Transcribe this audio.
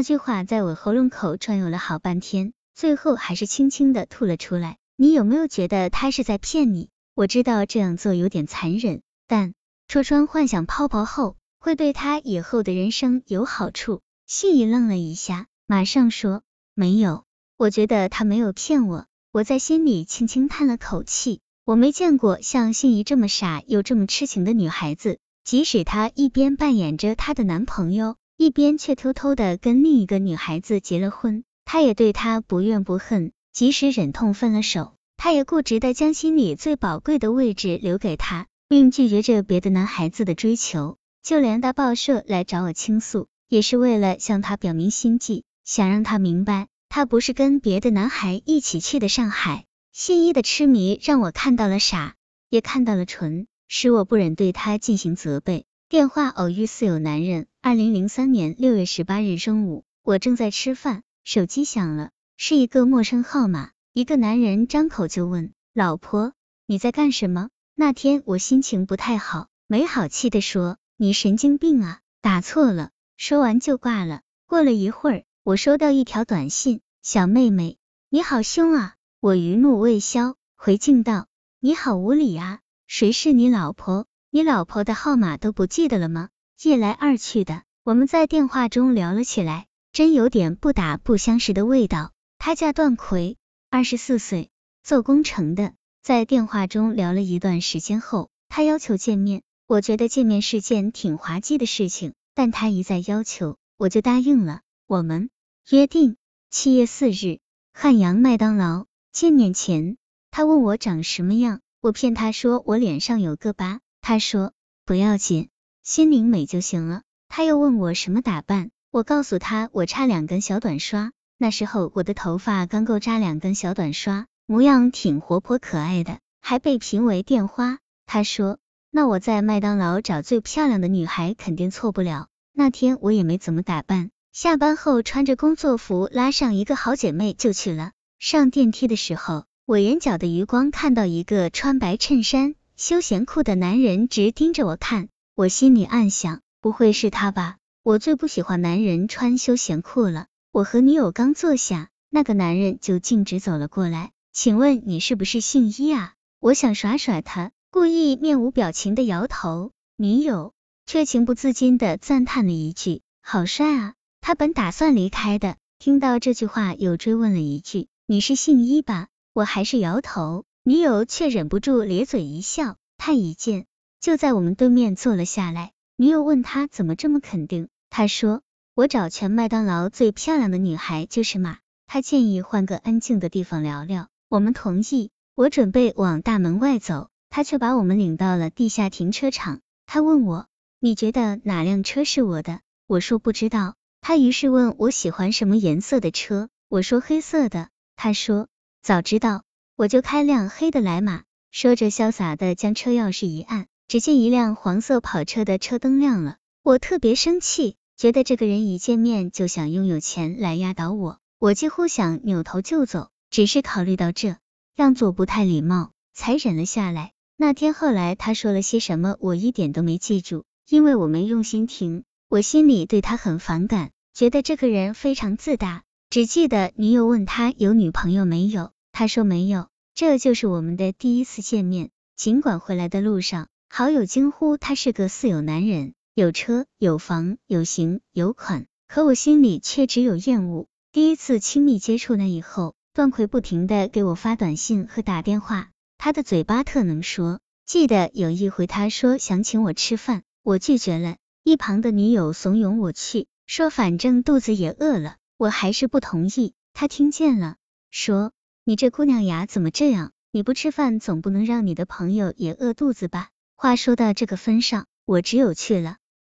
那句话在我喉咙口转悠了好半天，最后还是轻轻的吐了出来。你有没有觉得他是在骗你？我知道这样做有点残忍，但戳穿幻想泡泡后，会对他以后的人生有好处。信怡愣了一下，马上说没有，我觉得他没有骗我。我在心里轻轻叹了口气，我没见过像信怡这么傻又这么痴情的女孩子。即使她一边扮演着她的男朋友，一边却偷偷的跟另一个女孩子结了婚，她也对他不怨不恨。即使忍痛分了手，她也固执的将心里最宝贵的位置留给他，并拒绝着别的男孩子的追求。就连大报社来找我倾诉，也是为了向他表明心迹，想让他明白，他不是跟别的男孩一起去的上海。信一的痴迷让我看到了傻，也看到了纯。使我不忍对他进行责备。电话偶遇似有男人。二零零三年六月十八日中午，我正在吃饭，手机响了，是一个陌生号码。一个男人张口就问：“老婆，你在干什么？”那天我心情不太好，没好气的说：“你神经病啊，打错了。”说完就挂了。过了一会儿，我收到一条短信：“小妹妹，你好凶啊！”我余怒未消，回敬道：“你好无理啊！”谁是你老婆？你老婆的号码都不记得了吗？一来二去的，我们在电话中聊了起来，真有点不打不相识的味道。他叫段奎，二十四岁，做工程的。在电话中聊了一段时间后，他要求见面。我觉得见面是件挺滑稽的事情，但他一再要求，我就答应了。我们约定七月四日，汉阳麦当劳见面前，他问我长什么样。我骗他说我脸上有个疤，他说不要紧，心灵美就行了。他又问我什么打扮，我告诉他我差两根小短刷，那时候我的头发刚够扎两根小短刷，模样挺活泼可爱的，还被评为电花。他说那我在麦当劳找最漂亮的女孩肯定错不了。那天我也没怎么打扮，下班后穿着工作服拉上一个好姐妹就去了。上电梯的时候。我眼角的余光看到一个穿白衬衫、休闲裤的男人直盯着我看，我心里暗想，不会是他吧？我最不喜欢男人穿休闲裤了。我和女友刚坐下，那个男人就径直走了过来，请问你是不是姓伊啊？我想耍耍他，故意面无表情的摇头，女友却情不自禁的赞叹了一句：“好帅啊！”他本打算离开的，听到这句话又追问了一句：“你是姓伊吧？”我还是摇头，女友却忍不住咧嘴一笑。他一见就在我们对面坐了下来。女友问他怎么这么肯定，他说我找全麦当劳最漂亮的女孩就是马。他建议换个安静的地方聊聊，我们同意。我准备往大门外走，他却把我们领到了地下停车场。他问我你觉得哪辆车是我的？我说不知道。他于是问我喜欢什么颜色的车，我说黑色的。他说。早知道我就开辆黑的来马。说着，潇洒的将车钥匙一按，只见一辆黄色跑车的车灯亮了。我特别生气，觉得这个人一见面就想拥有钱来压倒我。我几乎想扭头就走，只是考虑到这样做不太礼貌，才忍了下来。那天后来他说了些什么，我一点都没记住，因为我没用心听。我心里对他很反感，觉得这个人非常自大。只记得女友问他有女朋友没有，他说没有，这就是我们的第一次见面。尽管回来的路上，好友惊呼他是个四有男人，有车有房有型有款，可我心里却只有厌恶。第一次亲密接触那以后，段奎不停的给我发短信和打电话，他的嘴巴特能说。记得有一回他说想请我吃饭，我拒绝了，一旁的女友怂恿我去，说反正肚子也饿了。我还是不同意，他听见了，说：“你这姑娘呀，怎么这样？你不吃饭，总不能让你的朋友也饿肚子吧？”话说到这个份上，我只有去了。